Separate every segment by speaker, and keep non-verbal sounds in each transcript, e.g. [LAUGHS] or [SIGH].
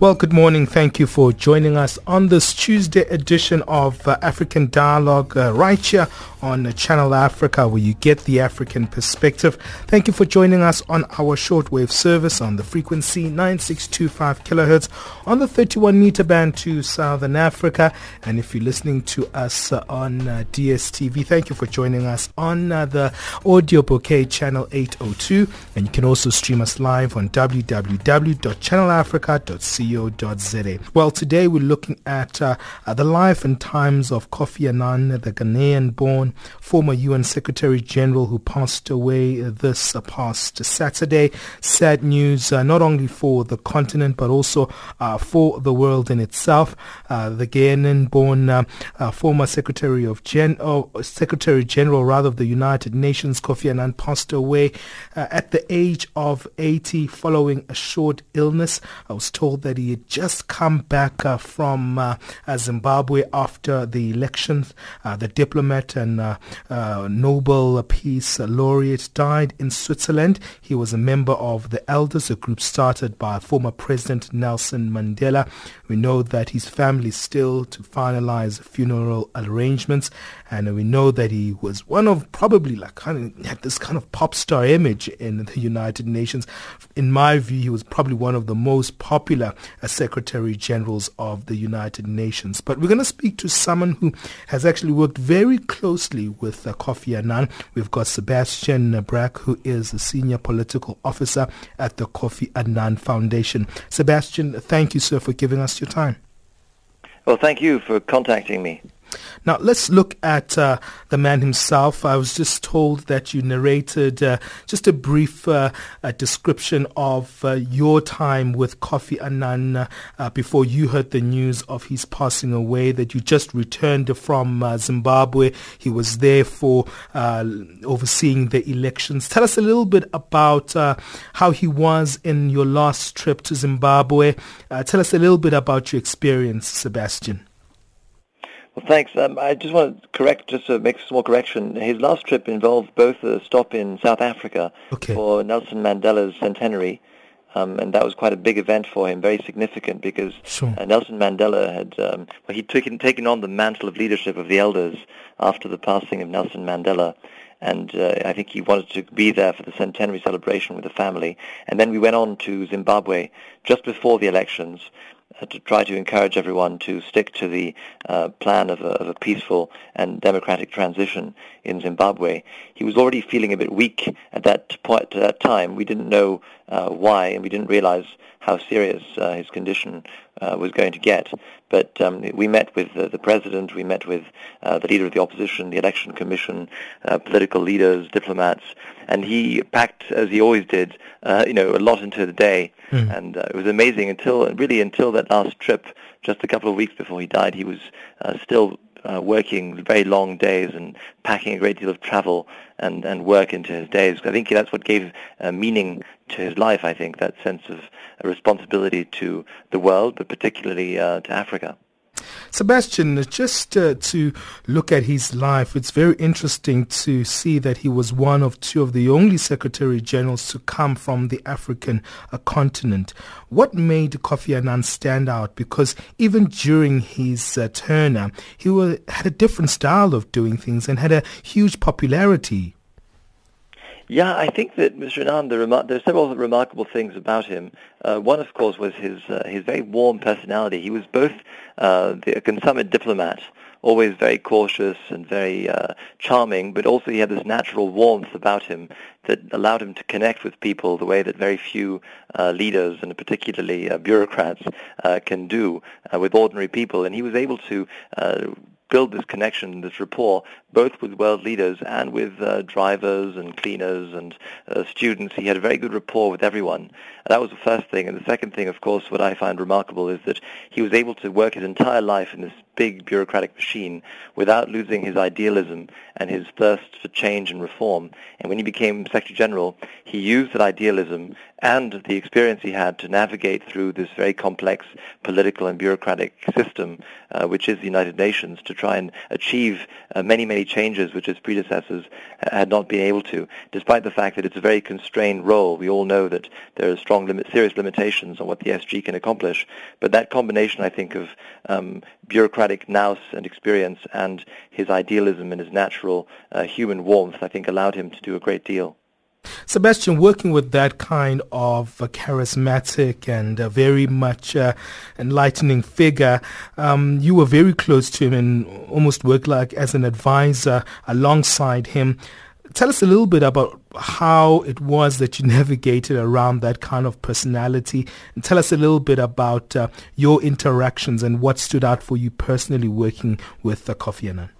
Speaker 1: Well, good morning. Thank you for joining us on this Tuesday edition of uh, African Dialogue uh, right here on the Channel Africa where you get the African perspective. Thank you for joining us on our shortwave service on the frequency 9625 kilohertz on the 31 meter band to Southern Africa. And if you're listening to us uh, on uh, DSTV, thank you for joining us on uh, the audio bouquet channel 802. And you can also stream us live on www.channelafrica.co well, today we're looking at, the life and times of Kofi Annan, the Former UN Secretary General who passed away this past Saturday. Sad news uh, not only for the continent but also uh, for the world in itself. Uh, the Ghanaian-born former Secretary of Gen- oh, Secretary General rather of the United Nations, Kofi Annan, passed away at the age of 80 following a short illness. I was told that he had just come back from Zimbabwe after the elections. The diplomat and uh, uh, Nobel Peace Laureate died in Switzerland. He was a member of the Elders, a group started by former President Nelson Mandela. We know that his family still to finalize funeral arrangements, and we know that he was one of probably like kind of had this kind of pop star image in the United Nations. In my view, he was probably one of the most popular as Secretary Generals of the United Nations. But we're going to speak to someone who has actually worked very with uh, Kofi Annan. We've got Sebastian Brack, who is a senior political officer at the Kofi Annan Foundation. Sebastian, thank you, sir, for giving us your time.
Speaker 2: Well, thank you for contacting me.
Speaker 1: Now, let's look at uh, the man himself. I was just told that you narrated uh, just a brief uh, description of uh, your time with Kofi Annan uh, before you heard the news of his passing away, that you just returned from uh, Zimbabwe. He was there for overseeing the elections. Tell us a little bit about how he was in your last trip to Zimbabwe. tell us a little bit about your experience, Sebastian.
Speaker 2: Thanks. Um, I just want to correct, just to make a small correction. His last trip involved both a stop in South Africa okay. for Nelson Mandela's centenary, um, and that was quite a big event for him, very significant because sure. uh, Nelson Mandela had um, well, he'd taken taken on the mantle of leadership of the elders after the passing of Nelson Mandela, and uh, I think he wanted to be there for the centenary celebration with the family. And then we went on to Zimbabwe just before the elections, to try to encourage everyone to stick to the uh, plan of a, of a, peaceful and democratic transition in Zimbabwe. He was already feeling a bit weak at that point, at that time. We didn't know uh, why, and we didn't realize how serious uh, his condition uh, was going to get. But um, we met with the president, we met with uh, the leader of the opposition, the election commission, uh, political leaders, diplomats, and he packed, as he always did, uh, you know, a lot into the day. Mm. And it was amazing until, really until that last trip, just a couple of weeks before he died, he was still uh, working very long days and packing a great deal of travel and, and work into his days. I think that's what gave uh, meaning to his life, I think, that sense of responsibility to the world, but particularly uh, to Africa.
Speaker 1: Sebastian, just uh, to look at his life, it's very interesting to see that he was one of two of the only Secretary Generals to come from the African uh, continent. What made Kofi Annan stand out? Because even during his uh, tenure, he had a different style of doing things and had a huge popularity.
Speaker 2: Yeah, I think that Mr. Annan, there are several remarkable things about him. Uh, one, of course, was his uh, his very warm personality. He was both uh, the, a consummate diplomat, always very cautious and very uh, charming, but also he had this natural warmth about him that allowed him to connect with people the way that very few uh, leaders, and particularly uh, bureaucrats, uh, can do uh, with ordinary people. And he was able to uh, build this connection, this rapport, both with world leaders and with uh, drivers and cleaners and uh, students. He had a very good rapport with everyone. And that was the first thing. And the second thing, of course, what I find remarkable is that he was able to work his entire life in this big bureaucratic machine without losing his idealism and his thirst for change and reform. And when he became Secretary General, he used that idealism and the experience he had to navigate through this very complex political and bureaucratic system, uh, which is the United Nations, to try and achieve uh, many, many changes which his predecessors had not been able to, despite the fact that it's a very constrained role. We all know that there are strong, limit, serious limitations on what the SG can accomplish. But that combination, I think, of um, bureaucratic nous and experience and his idealism and his natural uh, human warmth, I think, allowed him to do a great deal.
Speaker 1: Sebastian, working with that kind of charismatic and uh, very much uh, enlightening figure, um, you were very close to him and almost worked like as an advisor alongside him. Tell us a little bit about how it was that you [LAUGHS] navigated around that kind of personality and tell us a little bit about uh, your interactions and what stood out for you personally working with the Kofi Annan.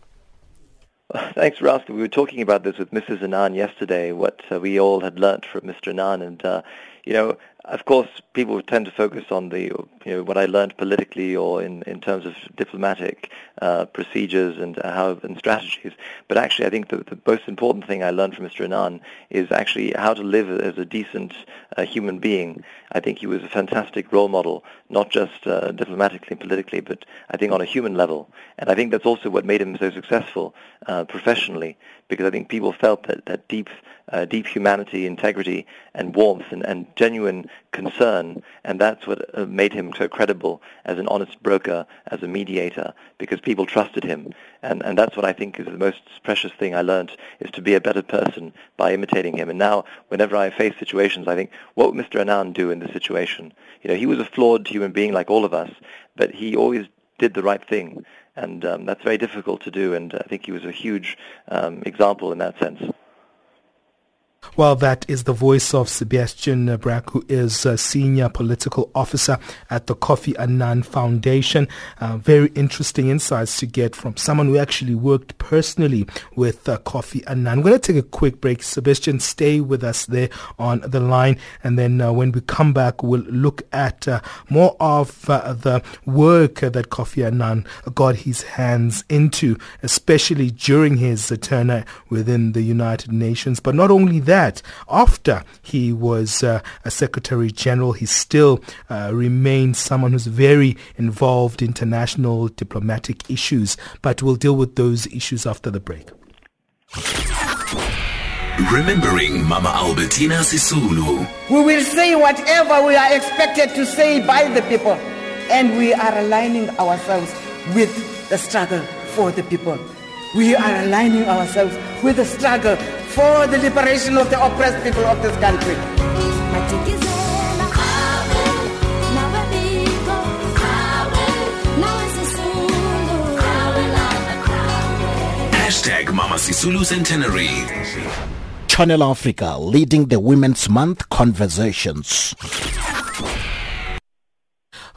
Speaker 1: [LAUGHS]
Speaker 2: Thanks, Rasta. We were talking about this with Mrs. Annan yesterday, what uh, we all had learnt from Mr. Annan. And, uh, you know, of course, people tend to focus on the, you know, what I learned politically or in, in terms of diplomatic uh, procedures and how and strategies. But actually, I think the, the most important thing I learned from Mr. Annan is actually how to live as a decent uh, human being. I think he was a fantastic role model, not just uh, diplomatically and politically, but I think on a human level. And I think that's also what made him so successful uh, professionally, because I think people felt that, that deep, uh, deep humanity, integrity, and warmth and, and genuine concern, and that's what uh, made him so credible as an honest broker, as a mediator, because people trusted him. And, and that's what I think is the most precious thing I learned, is to be a better person by imitating him. And now, whenever I face situations, I think, what would Mr. Annan do in this situation? You know, he was a flawed human being like all of us, but he always did the right thing. And um, that's very difficult to do, and I think he was a huge um, example in that sense.
Speaker 1: Well, that is the voice of Sebastian Brack, who is a senior political officer at the Kofi Annan Foundation. Uh, very interesting insights to get from someone who actually worked personally with uh, Kofi Annan. We're going to take a quick break. Sebastian, stay with us there on the line. And then uh, when we come back, we'll look at uh, more of uh, the work that Kofi Annan got his hands into, especially during his tenure within the United Nations. But not only that, that after he was uh, a Secretary General, he still uh, remains someone who's very involved in international diplomatic issues. But we'll deal with those issues after the break.
Speaker 3: Remembering Mama Albertina Sisulu.
Speaker 4: We will say whatever we are expected to say by the people, and we are aligning ourselves with the struggle for the people. We are aligning ourselves with the struggle for the liberation of the oppressed people of this country.
Speaker 3: Hashtag Mama Sisulu Centenary.
Speaker 5: Channel Africa leading the Women's Month conversations.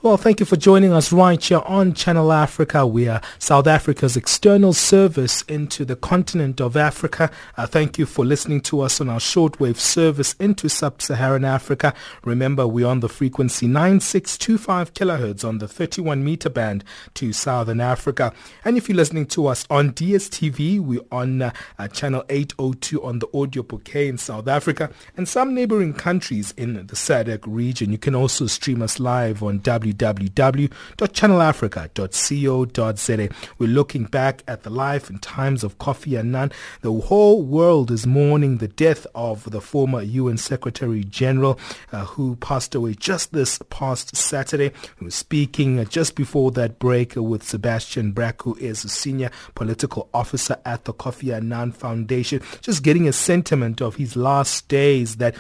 Speaker 1: Well, thank you for joining us right here on Channel Africa. We are South Africa's external service into the continent of Africa. Uh, thank you for listening to us on our shortwave service into sub-Saharan Africa. Remember, we're on the frequency 9625 kilohertz on the 31 meter band to Southern Africa. And if you're listening to us on DSTV, we're on uh, uh, channel 802 on the audio bouquet in South Africa and some neighboring countries in the SADC region. You can also stream us live on W www.channelafrica.co.za. We're looking back at the life and times of Kofi Annan. The whole world is mourning the death of the former UN Secretary General uh, who passed away just this past Saturday. We were speaking uh, just before that break with Sebastian Brack, who is a senior political officer at the Kofi Annan Foundation, just getting a sentiment of his last days that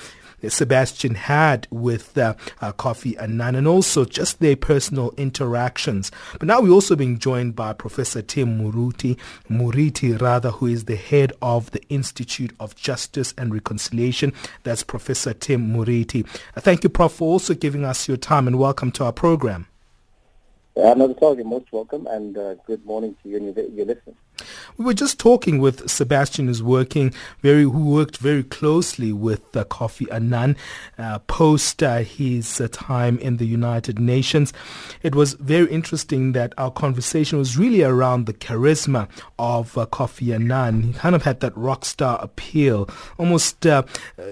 Speaker 1: Sebastian had with uh, uh, Kofi Annan and also just their personal interactions. But now we're also being joined by Professor Tim Muruti, Murithi rather, who is the head of the Institute of Justice and Reconciliation. That's Professor Tim Murithi. Uh, thank you, Prof, for also giving us your time and welcome to our program.
Speaker 6: Uh, no, sorry, you're most welcome, and uh, good morning to you and your, your listeners.
Speaker 1: We were just talking with Sebastian, who's working very, who worked very closely with uh, Kofi Annan uh, post uh, his uh, time in the United Nations. It was very interesting that our conversation was really around the charisma of uh, Kofi Annan. He kind of had that rock star appeal, almost uh,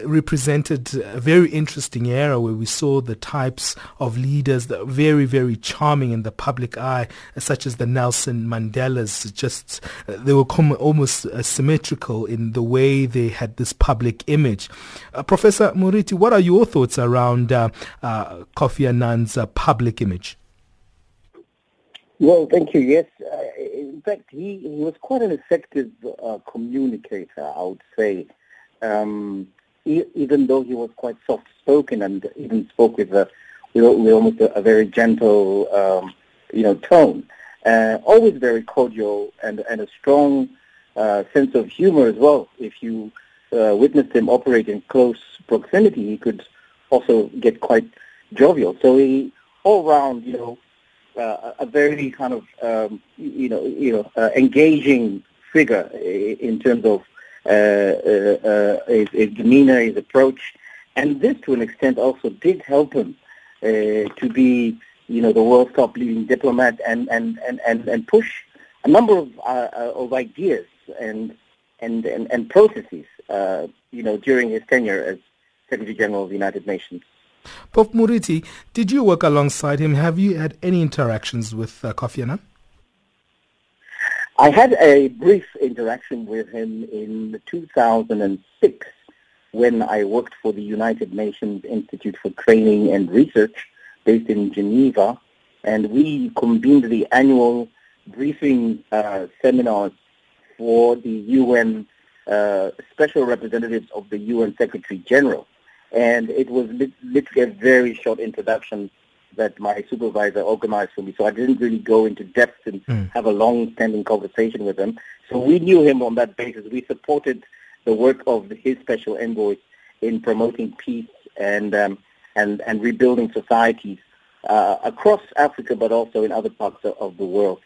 Speaker 1: represented a very interesting era where we saw the types of leaders that are very, very charming in the public eye, such as the Nelson Mandelas, just they were com- almost uh, symmetrical in the way they had this public image. Uh, Professor Murithi, what are your thoughts around uh, uh Kofi Annan's uh, public image?
Speaker 6: Well, thank you. Yes, uh, in fact, he, he was quite an effective communicator, I would say. Um, even though he was quite soft-spoken and even spoke with a with, almost a, a, very gentle, um, you know, tone uh, always very cordial and, and a strong uh, sense of humor as well. If you uh, witnessed him operate in close proximity, he could also get quite jovial. So he, all round, you know, uh, a very kind of, um, you know, you know, uh, engaging figure in terms of uh, uh, his, his, demeanor, his approach, and this, to an extent, also did help him to be you know, the world's top leading diplomat and, and, and, and, and push a number of, uh, uh, of ideas and, and, and, and processes, uh, you know, during his tenure as Secretary General of the United Nations.
Speaker 1: Prof. Murithi, did you work alongside him? Have you had any interactions with uh, Kofi Annan?
Speaker 6: I had a brief interaction with him in 2006 when I worked for the United Nations Institute for Training and Research based in Geneva, and we convened the annual briefing uh, seminars for the UN uh, special representatives of the UN Secretary General. And it was literally a very short introduction that my supervisor organized for me. So I didn't really go into depth and mm. have a long-standing conversation with him. So we knew him on that basis. We supported the work of his special envoy in promoting peace and um, and, and rebuilding societies uh, across Africa, but also in other parts of, of the world.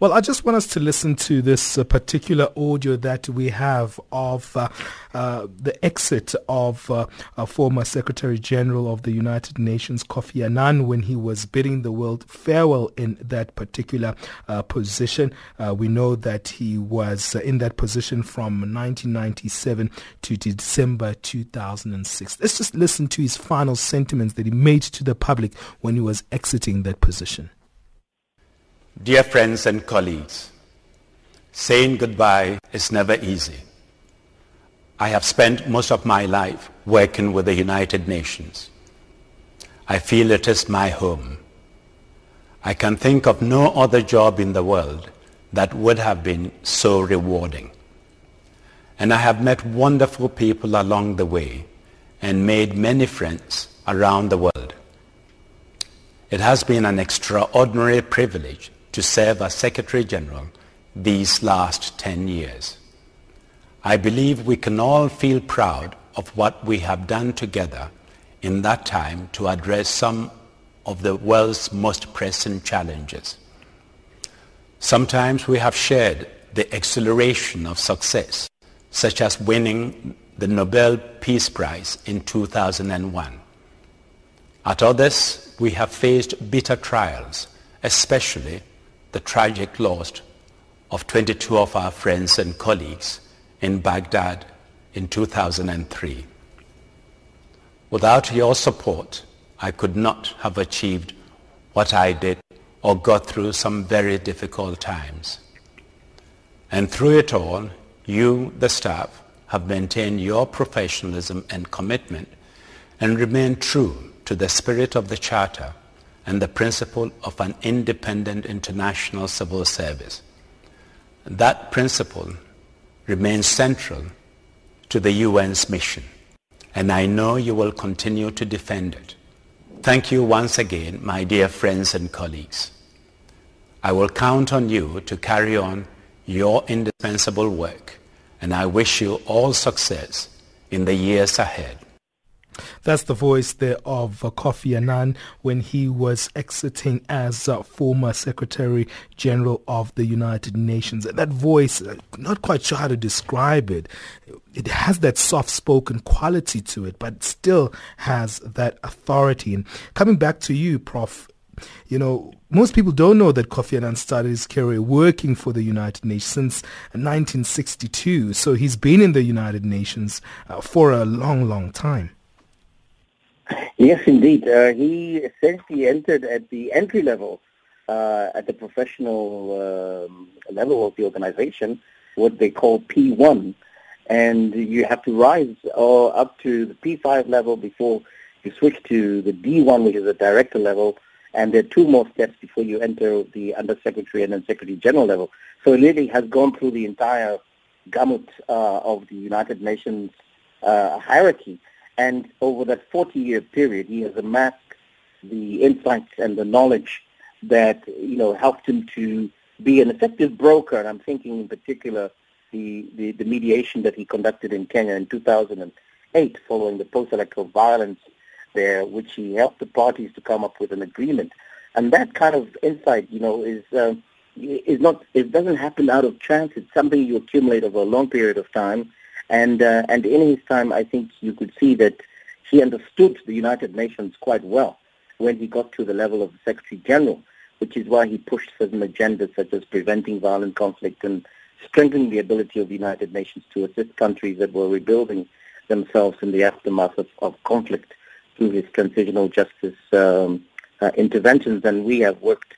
Speaker 1: Well, I just want us to listen to this uh, particular audio that we have of uh, uh, the exit of uh, former Secretary General of the United Nations, Kofi Annan, when he was bidding the world farewell in that particular uh, position. Uh, we know that he was in that position from 1997 to December 2006. Let's just listen to his final sentiments that he made to the public when he was exiting that position.
Speaker 7: Dear friends and colleagues, saying goodbye is never easy. I have spent most of my life working with the United Nations. I feel it is my home. I can think of no other job in the world that would have been so rewarding. And I have met wonderful people along the way and made many friends around the world. It has been an extraordinary privilege to serve as Secretary General these last 10 years. I believe we can all feel proud of what we have done together in that time to address some of the world's most pressing challenges. Sometimes we have shared the exhilaration of success, such as winning the Nobel Peace Prize in 2001. At others, we have faced bitter trials, especially the tragic loss of 22 of our friends and colleagues in Baghdad in 2003. Without your support, I could not have achieved what I did or got through some very difficult times. And through it all, you, the staff, have maintained your professionalism and commitment and remained true to the spirit of the Charter and the principle of an independent international civil service. That principle remains central to the UN's mission, and I know you will continue to defend it. Thank you once again, my dear friends and colleagues. I will count on you to carry on your indispensable work, and I wish you all success in the years ahead.
Speaker 1: That's the voice there of uh, Kofi Annan when he was exiting as uh, former Secretary General of the United Nations. That voice, uh, not quite sure how to describe it. It has that soft-spoken quality to it, but still has that authority. And coming back to you, Prof, you know, most people don't know that Kofi Annan started his career working for the United Nations since 1962. So he's been in the United Nations uh, for a long, long time.
Speaker 6: Yes, indeed. Uh, he essentially entered at the entry level, uh, at the professional um, level of the organization, what they call P1. And you have to rise uh, up to the P5 level before you switch to the D1, which is the director level. And there are two more steps before you enter the undersecretary and then secretary general level. So he really has gone through the entire gamut uh, of the United Nations uh, hierarchy. And over that 40-year period, he has amassed the insights and the knowledge that, you know, helped him to be an effective broker. And I'm thinking in particular the, the, the mediation that he conducted in Kenya in 2008 following the post-electoral violence there, which he helped the parties to come up with an agreement. And that kind of insight, you know, is uh, is not it doesn't happen out of chance. It's something you accumulate over a long period of time, and uh, and in his time, I think you could see that he understood the United Nations quite well when he got to the level of Secretary General, which is why he pushed certain agendas such as preventing violent conflict and strengthening the ability of the United Nations to assist countries that were rebuilding themselves in the aftermath of, of conflict through his transitional justice um, uh, interventions. And we have worked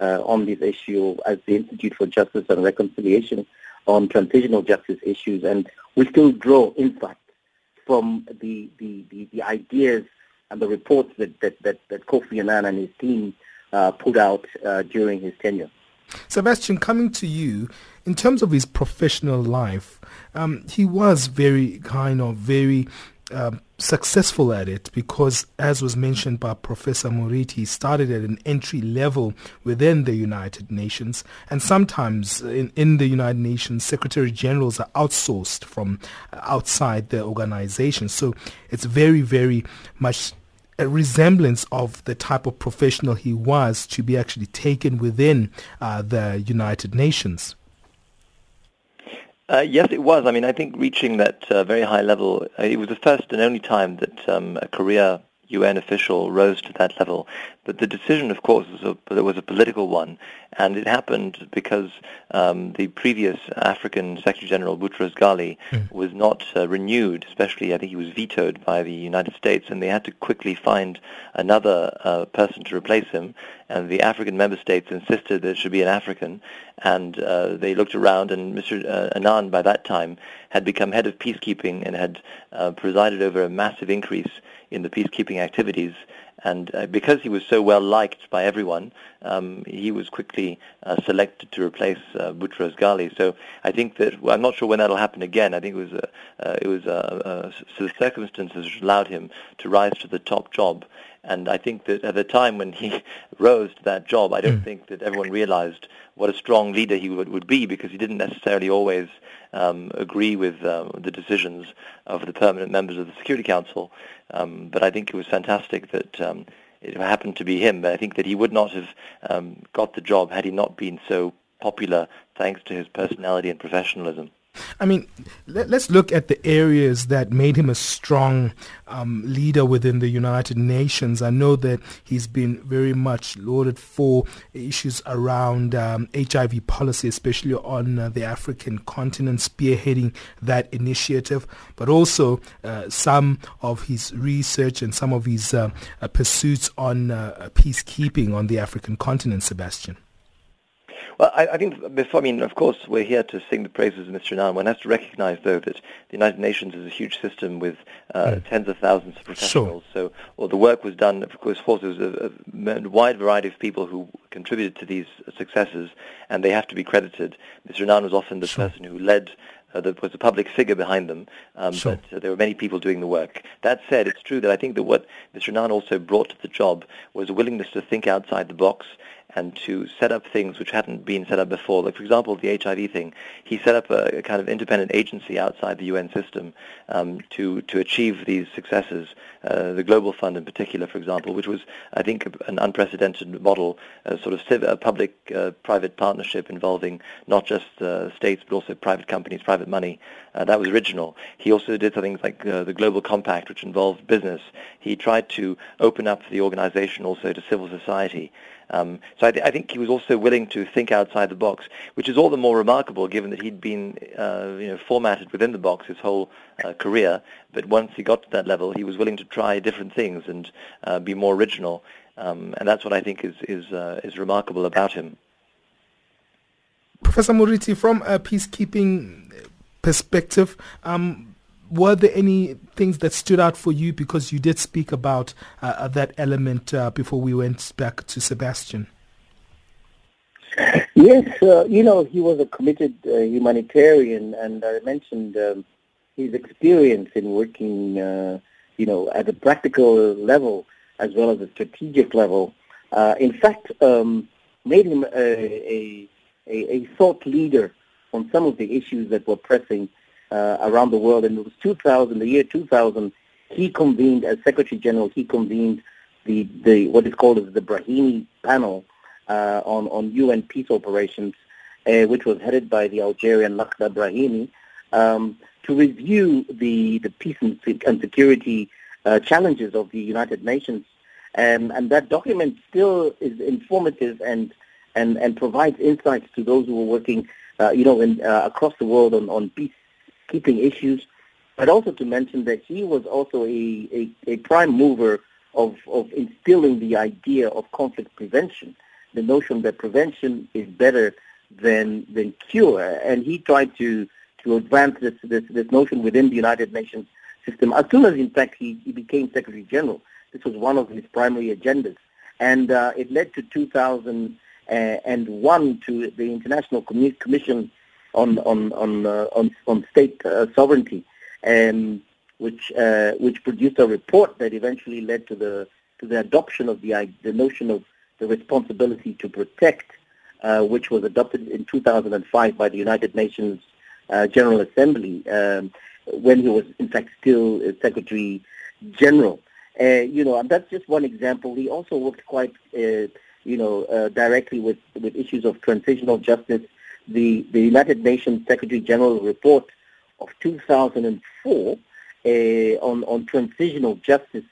Speaker 6: uh, on this issue as the Institute for Justice and Reconciliation on transitional justice issues, and we still draw insight from the, the, the, the ideas and the reports that, that, that, that Kofi Annan and his team uh, put out uh, during his tenure.
Speaker 1: Sebastian, coming to you, in terms of his professional life, um, he was very kind of very um, successful at it because, as was mentioned by Professor Murithi, he started at an entry level within the United Nations. And sometimes in, in the United Nations, Secretary Generals are outsourced from outside the organization. So it's very, very much a resemblance of the type of professional he was to be actually taken within uh, the United Nations.
Speaker 2: Uh, yes, it was. I mean, I think reaching that uh, very high level, uh, it was the first and only time that um, a career UN official rose to that level. But the decision, of course, was a, was a political one, and it happened because um, the previous African Secretary General, Boutros Ghali, mm. was not uh, renewed, especially I think he was vetoed by the United States, and they had to quickly find another uh, person to replace him, and the African member states insisted that it should be an African, and uh, they looked around, and Mr. Uh, Annan, by that time, had become head of peacekeeping and had uh, presided over a massive increase in the peacekeeping activities. And uh, because he was so well liked by everyone, um, he was quickly uh, selected to replace uh, Boutros Ghali. So I think that well, I'm not sure when that'll happen again. I think it was uh, uh, it was uh, so the circumstances which allowed him to rise to the top job. And I think that at the time when he [LAUGHS] rose to that job, I don't mm. think that everyone realized what a strong leader he would, would be because he didn't necessarily always um, agree with um, the decisions of the permanent members of the Security Council. Um, but I think it was fantastic that um, it happened to be him. But I think that he would not have um, got the job had he not been so popular thanks to his personality and professionalism.
Speaker 1: I mean, let, us look at the areas that made him a strong um, leader within the United Nations. I know that he's been very much lauded for issues around um, HIV policy, especially on uh, the African continent, spearheading that initiative, but also uh, some of his research and some of his uh, uh pursuits on uh, peacekeeping on the African continent, Sebastian.
Speaker 2: Well, I, I, think before, I mean, of course, we're here to sing the praises of Mr. Annan. One has to recognize, though, that the United Nations is a huge system with uh, mm. tens of thousands of professionals. Sure. So, well, the work was done, of course, was a, a, wide variety of people who contributed to these successes, and they have to be credited. Mr. Annan was often the sure. person who led uh, there was a public figure behind them, um, sure. but uh, there were many people doing the work. That said, it's true that I think that what Mr. Annan also brought to the job was a willingness to think outside the box and to set up things which hadn't been set up before. Like, for example, the HIV thing. He set up a, a kind of independent agency outside the UN system um, to, to achieve these successes. Uh, the Global Fund in particular, for example, which was, I think, an unprecedented model, a sort of a public-private uh, partnership involving not just uh, states but also private companies, private money. Uh, that was original. He also did things like the Global Compact, which involved business. He tried to open up the organization also to civil society. Um, so I, th- I, think he was also willing to think outside the box, which is all the more remarkable given that he'd been uh, you know, formatted within the box his whole uh, career. But once he got to that level, he was willing to try different things and uh, be more original. Um, and that's what I think is, is, uh, is remarkable about him.
Speaker 1: Professor Murithi, from a peacekeeping perspective, um, were there any things that stood out for you because you did speak about uh, uh, that element uh, before we went back to Sebastian?
Speaker 6: Yes, uh, you know, he was a committed uh, humanitarian, and I mentioned um, his experience in working, uh, you know, at a practical level as well as a strategic level. in fact, um, made him a, a, a, thought leader on some of the issues that were pressing uh, around the world. And it was 2000, the year 2000, he convened, as Secretary General, he convened the, the what is called as the Brahimi panel uh, on, on UN peace operations, uh, which was headed by the Algerian Lakhdar Brahimi, um, to review the, the peace and, security uh, challenges of the United Nations. Um, and that document still is informative and, and, and provides insights to those who are working, uh, you know, in, uh, across the world on, on peace keeping issues, but also to mention that he was also a, a, a prime mover of, of instilling the idea of conflict prevention, the notion that prevention is better than than cure. And he tried to to advance this this, this notion within the United Nations system as soon as, in fact, he, he became Secretary General. This was one of his primary agendas, and uh, it led to 2001 to the International Commission on on on uh, on, on state uh, sovereignty, and which uh, which produced a report that eventually led to the to the adoption of the the notion of the responsibility to protect, uh, which was adopted in 2005 by the United Nations uh, General Assembly um, when he was in fact still Secretary General. Uh, you know, and that's just one example. He also worked quite, you know, directly with with issues of transitional justice the, the United Nations Secretary General report of 2004 uh, on, on transitional justice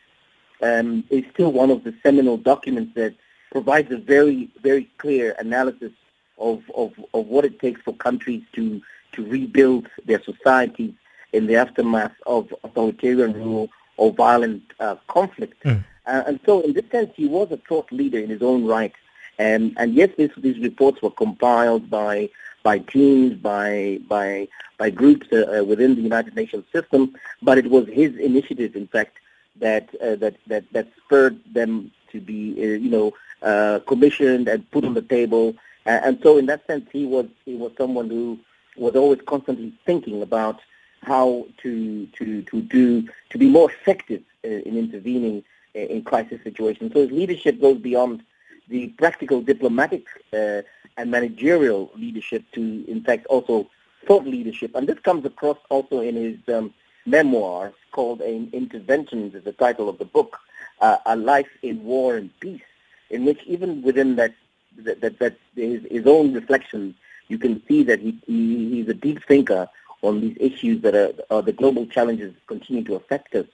Speaker 6: um, is still one of the seminal documents that provides a very, very clear analysis of, of, of what it takes for countries to, to rebuild their societies in the aftermath of authoritarian rule or violent uh, conflict. Mm. Uh, and so in this sense, he was a thought leader in his own right and, and yes, this, these reports were compiled by, by teams, by, by, by groups uh, uh, within the United Nations system, but it was his initiative, in fact, that, uh, that, that, that spurred them to be, uh, you know, uh, commissioned and put on the table. and so in that sense, he was, he was someone who was always constantly thinking about how to, to, to do, to be more effective uh, in intervening in crisis situations. So his leadership goes beyond the practical diplomatic uh, and managerial leadership to, in fact, also thought leadership. And this comes across also in his um, memoir called Interventions, is the title of the book, uh, A Life in War and Peace, in which even within that, that, that, that his, his own reflections, you can see that he, he, he's a deep thinker on these issues that are, are the global challenges continue to affect us.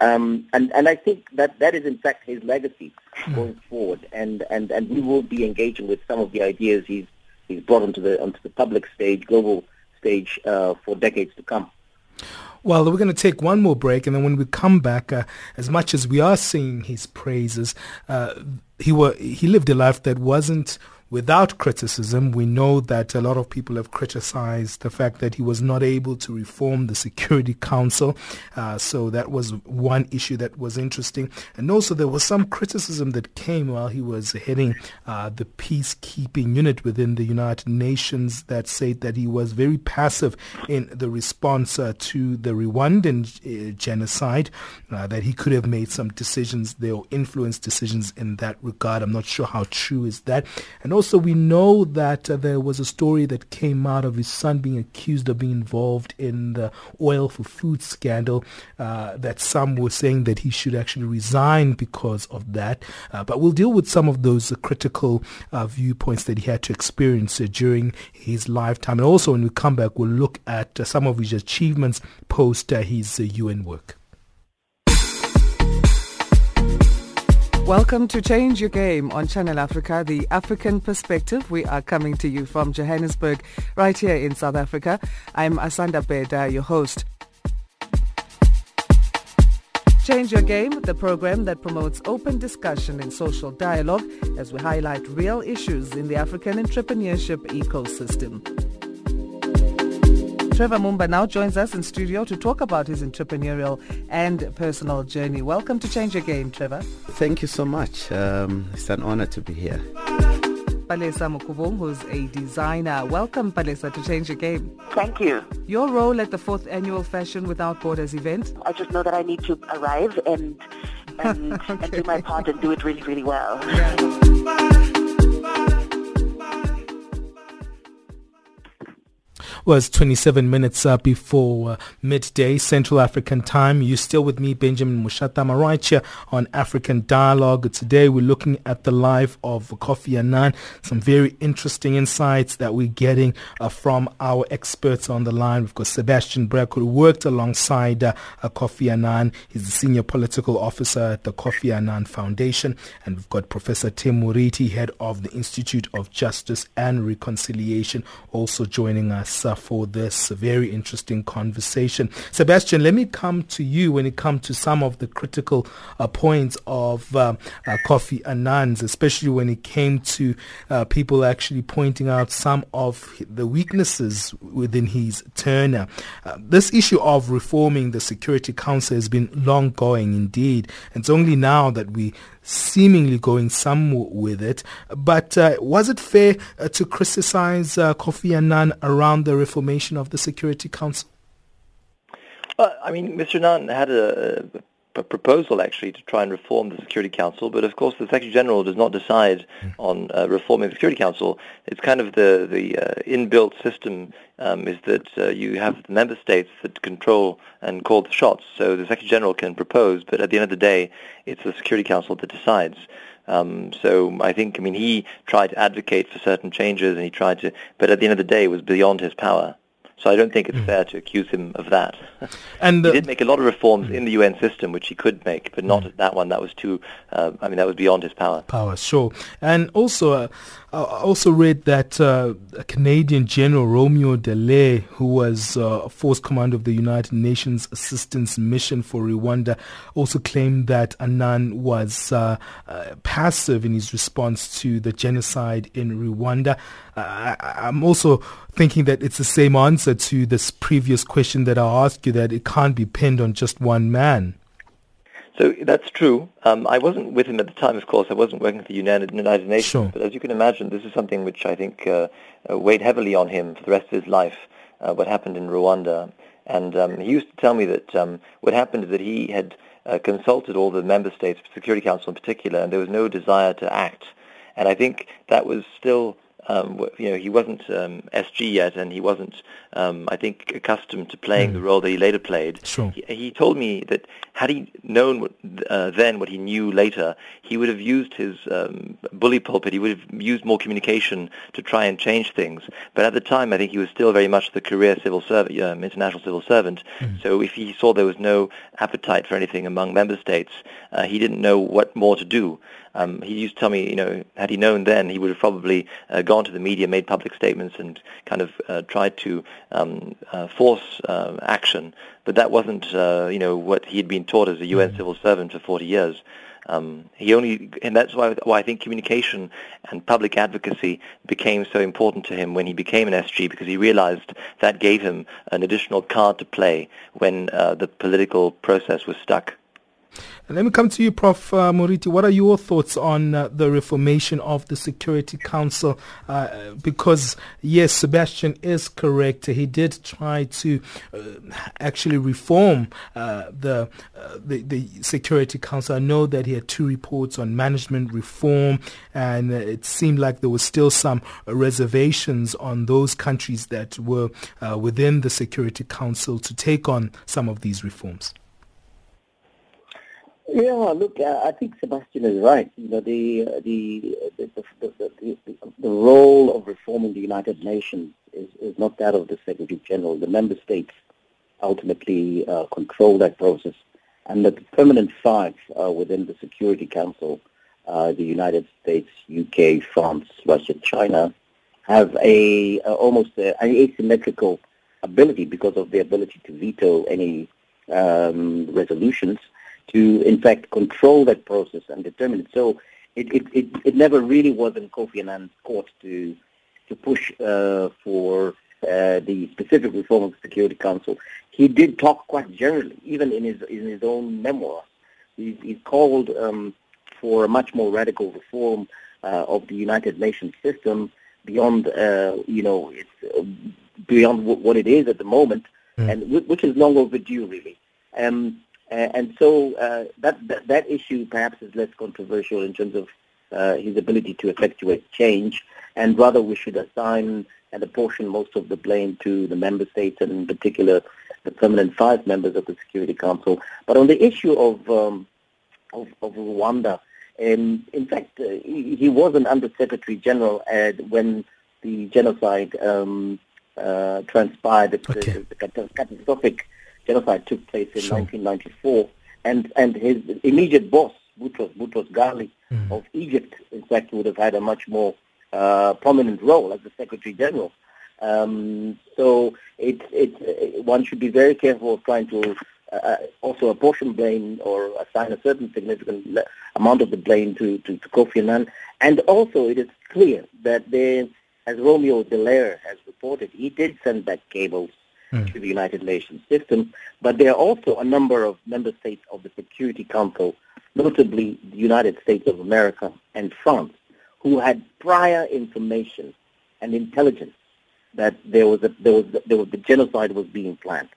Speaker 6: Um, and, and I think that that is in fact his legacy hmm. going forward. And, and, and we will be engaging with some of the ideas he's, he's brought onto the, onto the public stage, global stage, uh, for decades to come.
Speaker 1: Well, we're going to take one more break, and then when we come back, uh, as much as we are singing his praises, uh, he were he lived a life that wasn't without criticism. We know that a lot of people have criticized the fact that he was not able to reform the Security [LAUGHS] Council. Uh, so that was one issue that was interesting. And also there was some criticism that came while he was heading uh, the peacekeeping unit within the United Nations that said that he was very passive in the response uh, to the Rwandan uh, genocide, uh, that he could have made some decisions there or influenced decisions in that regard. I'm not sure how true is that. And also we know that uh, there was a story that came out of his son being accused of being involved in the oil for food scandal uh, that some were saying that he should actually resign because of that. Uh, but we'll deal with some of those critical viewpoints that he had to experience during his lifetime. And also when we come back, we'll look at some of his achievements post his UN work.
Speaker 8: Welcome to Change Your Game on Channel Africa, the African perspective. We are coming to you from Johannesburg, right here in South Africa. I'm Asanda Beda, your host. Change Your Game, the program that promotes open discussion and social dialogue as we highlight real issues in the African entrepreneurship ecosystem. Trevor Mumba now joins us in studio to talk about his entrepreneurial and personal journey. Welcome to Change Your Game, Trevor.
Speaker 9: Thank you so much. Um, it's an honor to be here.
Speaker 8: Palesa Mukubung, who's a designer. Welcome, Palesa, to Change Your Game.
Speaker 10: Thank you.
Speaker 8: Your role at the fourth annual Fashion Without Borders event?
Speaker 10: I just know that I need to arrive and and, okay. [LAUGHS] and do my part and do it really, really well. Yeah.
Speaker 1: Was 27 minutes uh, before uh, midday Central African time. You're still with me, Benjamin Mushata Maraicha, on African Dialogue. Today we're looking at the life of Kofi Annan. Some very interesting insights that we're getting uh, from our experts on the line. We've got Sebastian Brack, who worked alongside uh, Kofi Annan. He's the senior political officer at the Kofi Annan Foundation. And we've got Professor Tim Murithi, head of the Institute of Justice and Reconciliation, also joining us for this very interesting conversation. Sebastian, let me come to you when it comes to some of the critical uh, points of uh, uh, Kofi Annan's, especially when it came to uh, people actually pointing out some of the weaknesses within his tenure. Uh, this issue of reforming the Security Council has been long going indeed. It's only now that we seemingly going somewhere with it. But uh, was it fair uh, to criticize uh, Kofi Annan around the reformation of the Security Council?
Speaker 2: I mean, Mr. Annan had a, a proposal actually to try and reform the Security Council, but of course the Secretary General does not decide mm. on uh, reforming the Security Council. It's kind of the the uh, inbuilt system um, is that uh, you have the member states that control and call the shots. So the Secretary General can propose, but at the end of the day, it's the Security Council that decides. Um, so I think, I mean, he tried to advocate for certain changes, and he tried to, but at the end of the day, it was beyond his power. So I don't think it's mm. fair to accuse him of that. [LAUGHS] And he did make a lot of reforms mm. in the UN system, which he could make, but not mm. that one. That was too. Uh, I mean, that was beyond his power.
Speaker 1: Power, sure. And also, uh, I also read that uh, a Canadian General Romeo Dallaire, who was uh, force commander of the United Nations Assistance Mission for Rwanda, also claimed that Annan was uh, uh, passive in his response to the genocide in Rwanda. I, I'm also thinking that it's the same answer to this previous question that I asked you, that it can't be pinned on just one man.
Speaker 2: So that's true. Um, I wasn't with him at the time, of course. I wasn't working for the United, United Nations. Sure. But as you can imagine, this is something which I think uh, uh, weighed heavily on him for the rest of his life, uh, what happened in Rwanda. And um, he used to tell me that um, what happened is that he had uh, consulted all the member states, Security Council in particular, and there was no desire to act. And I think that was still um, you know, he wasn't um, SG yet, and he wasn't, um, I think, accustomed to playing mm. the role that he later played.
Speaker 1: Sure.
Speaker 2: He, he, told me that had he known what, uh, then what he knew later, he would have used his um, bully pulpit. He would have used more communication to try and change things. But at the time, I think he was still very much the career civil servant, um, international civil servant. Mm. So if he saw there was no appetite for anything among member states, uh, he didn't know what more to do. Um, he used to tell me, you know, had he known then, he would have probably uh, gone to the media, made public statements, and kind of uh, tried to um, uh, force uh, action. But that wasn't, uh, you know, what he had been taught as a UN mm-hmm. civil servant for 40 years. Um, he only, and that's why, why I think communication and public advocacy became so important to him when he became an SG because he realized that gave him an additional card to play when uh, the political process was stuck.
Speaker 1: Let me come to you, Prof. Uh, Murithi. What are your thoughts on uh, the reformation of the Security Council? Uh, because, yes, Sebastian is correct. He did try to uh, actually reform uh, the, uh, the, the Security Council. I know that he had two reports on management reform, and it seemed like there was still some reservations on those countries that were within the Security Council to take on some of these reforms.
Speaker 6: Yeah, look, I think Sebastian is right. You know, the the the, the, role of reforming the United Nations is, is not that of the Secretary General. The member states ultimately uh, control that process, and the permanent five uh, within the Security Council, uh, the United States, UK, France, Russia, China, have a almost an asymmetrical ability because of the ability to veto any um, resolutions to, in fact, control that process and determine it. So it, it, it, it never really was in Kofi Annan's court to to push uh, for uh, the specific reform of the Security Council. He did talk quite generally, even in his in his own memoir. He, he called um, for a much more radical reform uh, of the United Nations system beyond, uh, you know, it's, uh, beyond w- what it is at the moment, mm. and w- which is long overdue, really. Um, and so uh, that, that, that issue perhaps is less controversial in terms of uh, his ability to effectuate change, and rather we should assign and apportion most of the blame to the member states, and in particular the permanent five members of the Security Council. But on the issue of um, of, of, Rwanda, um, in fact, uh, he, he, was an Undersecretary General when the genocide um, uh, transpired, okay. catastrophic genocide took place in sure. 1994, and and his immediate boss, Boutros Boutros Ghali mm. of Egypt, in fact, would have had a much more uh, prominent role as the Secretary General. Um, so it, it, one should be very careful of trying to uh, uh also apportion blame or assign a certain significant amount of the blame to, to, to Kofi Annan. And also it is clear that there, as Romeo Dallaire has reported, he did send back cables mm. to the United Nations system. But there are also a number of member states of the Security Council, notably the United States of America and France, who had prior information and intelligence that there was a, there was there was the genocide was being planned,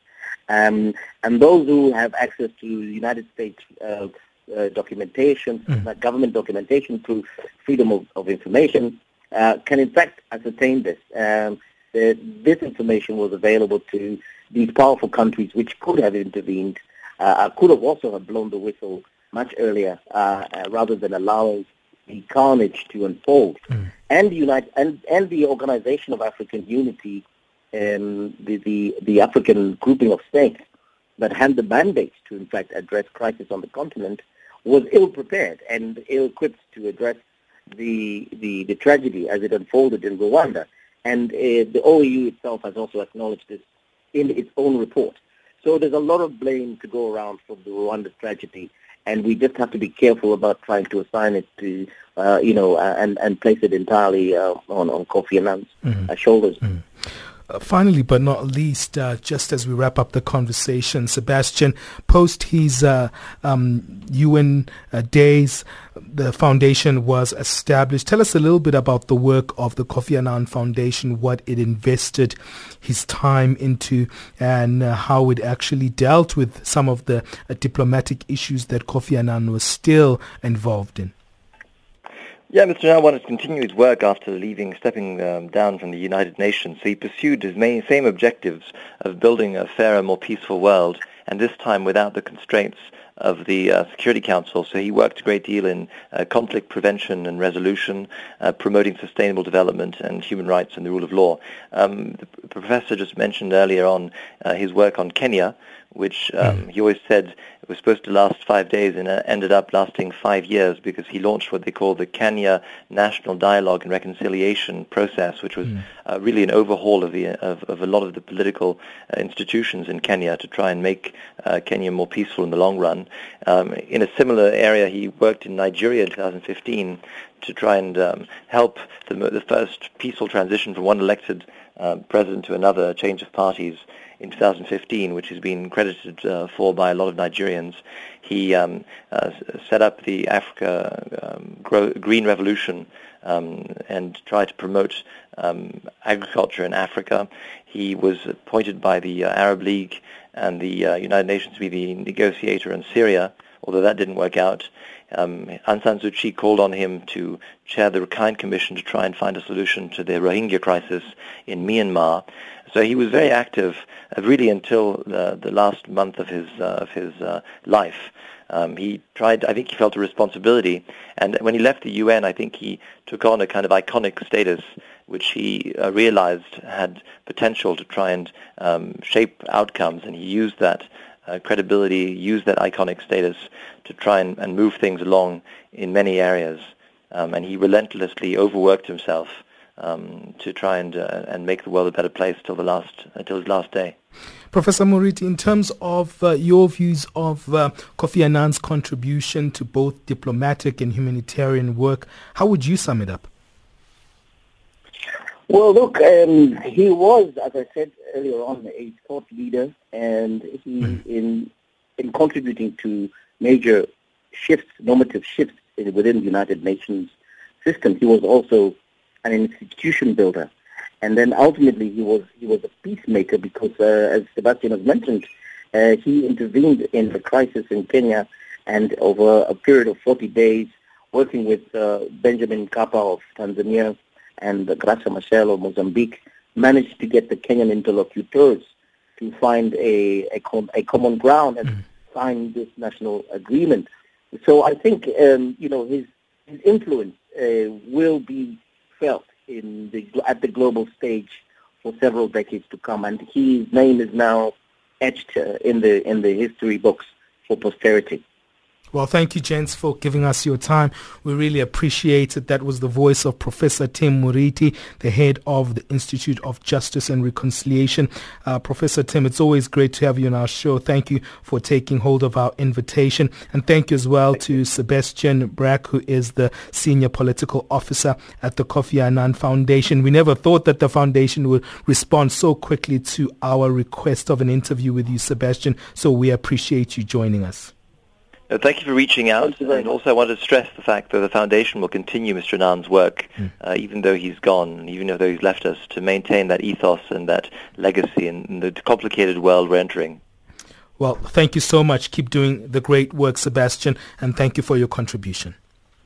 Speaker 6: um, and those who have access to United States uh, uh, documentation, mm. government documentation through freedom of, of information, uh, can in fact ascertain this. Um, this information was available to these powerful countries which could have intervened, uh, could have also have blown the whistle much earlier uh, uh, rather than allowing the carnage to unfold. Mm. And, United, and, and the Organization of African Unity, um, the, the, the African grouping of states that had the mandate to, in fact, address crisis on the continent, was ill-prepared and ill-equipped to address the, the, the tragedy as it unfolded in Rwanda. And uh, the OAU itself has also acknowledged this in its own report. So there's a lot of blame to go around for the Rwanda tragedy, and we just have to be careful about trying to assign it to, uh, you know, uh, and, and place it entirely uh, on, on Kofi Annan's mm-hmm. shoulders.
Speaker 1: Mm-hmm. Uh, finally, but not least, uh, just as we wrap up the conversation, Sebastian, post his uh, um, UN uh, days, the foundation was established. Tell us a little bit about the work of the Kofi Annan Foundation, what it invested his time into, and uh, how it actually dealt with some of the uh, diplomatic issues that Kofi Annan was still involved in.
Speaker 2: Yeah, Mr. Annan wanted to continue his work after leaving, stepping um, down from the United Nations. So he pursued his main, same objectives of building a fairer, more peaceful world, and this time without the constraints of the uh, Security Council. So he worked a great deal in uh, conflict prevention and resolution, uh, promoting sustainable development and human rights and the rule of law. Um, the professor just mentioned earlier on uh, his work on Kenya, which um, mm. he always said it was supposed to last five days and uh, ended up lasting five years because he launched what they call the Kenya National Dialogue and Reconciliation Process, which was mm. uh, really an overhaul of, the, of, of, a lot of the political uh, institutions in Kenya to try and make uh, Kenya more peaceful in the long run. Um, in a similar area, he worked in Nigeria in 2015 to try and um, help the, the, first peaceful transition from one elected uh, president to another, change of parties in 2015, which has been credited uh, for by a lot of Nigerians. He um, uh, set up the Africa um, Green Revolution um, and tried to promote um, agriculture in Africa. He was appointed by the uh, Arab League and the uh, United Nations to be the negotiator in Syria, although that didn't work out. Um, Aung San Suu Kyi called on him to chair the Rakhine Commission to try and find a solution to the Rohingya crisis in Myanmar. So he was very active, uh, really until the, the last month of his uh, of his uh, life. Um, he tried. I think he felt a responsibility, and when he left the UN, I think he took on a kind of iconic status, which he uh, realized had potential to try and um, shape outcomes, and he used that uh, credibility, use that iconic status to try and, and move things along in many areas. Um, and he relentlessly overworked himself um, to try and uh, and make the world a better place till the last until his last day.
Speaker 1: Professor Murithi, in terms of uh, your views of uh, Kofi Annan's contribution to both diplomatic and humanitarian work, how would you sum it up?
Speaker 6: Well, look, um, he was, as I said earlier on, a thought leader, and he, mm. in in contributing to major shifts, normative shifts within the United Nations system, he was also an institution builder, and then ultimately he was he was a peacemaker because, uh, as Sebastian has mentioned, uh, he intervened in the crisis in Kenya, and over a period of 40 days, working with uh, Benjamin Mkapa of Tanzania and Graça Machel of Mozambique managed to get the Kenyan interlocutors to find a, a, com- a common ground and mm. sign this national agreement. So I think, um, you know, his, his influence uh, will be felt in the, at the global stage for several decades to come, and his name is now etched uh, in the in the history books for posterity.
Speaker 1: Well, thank you, gents, for giving us your time. We really appreciate it. That was the voice of Professor Tim Murithi, the head of the Institute of Justice and Reconciliation. Uh, Professor Tim, it's always great to have you on our show. Thank you for taking hold of our invitation. And thank you as well to. Sebastian Brack, who is the Senior Political Officer at the Kofi Annan Foundation. We never thought that the foundation would respond so quickly to our request of an interview with you, Sebastian. So we appreciate you joining us.
Speaker 2: Uh, thank you for reaching out, and also I want to stress the fact that the foundation will continue Mr. Annan's work, mm. uh, even though he's gone, even though he's left us, to maintain that ethos and that legacy in, in the complicated world we're entering.
Speaker 1: Well, thank you so much. Keep doing the great work, Sebastian, and thank you for your contribution.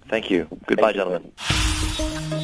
Speaker 2: Thank you. Goodbye, thank gentlemen.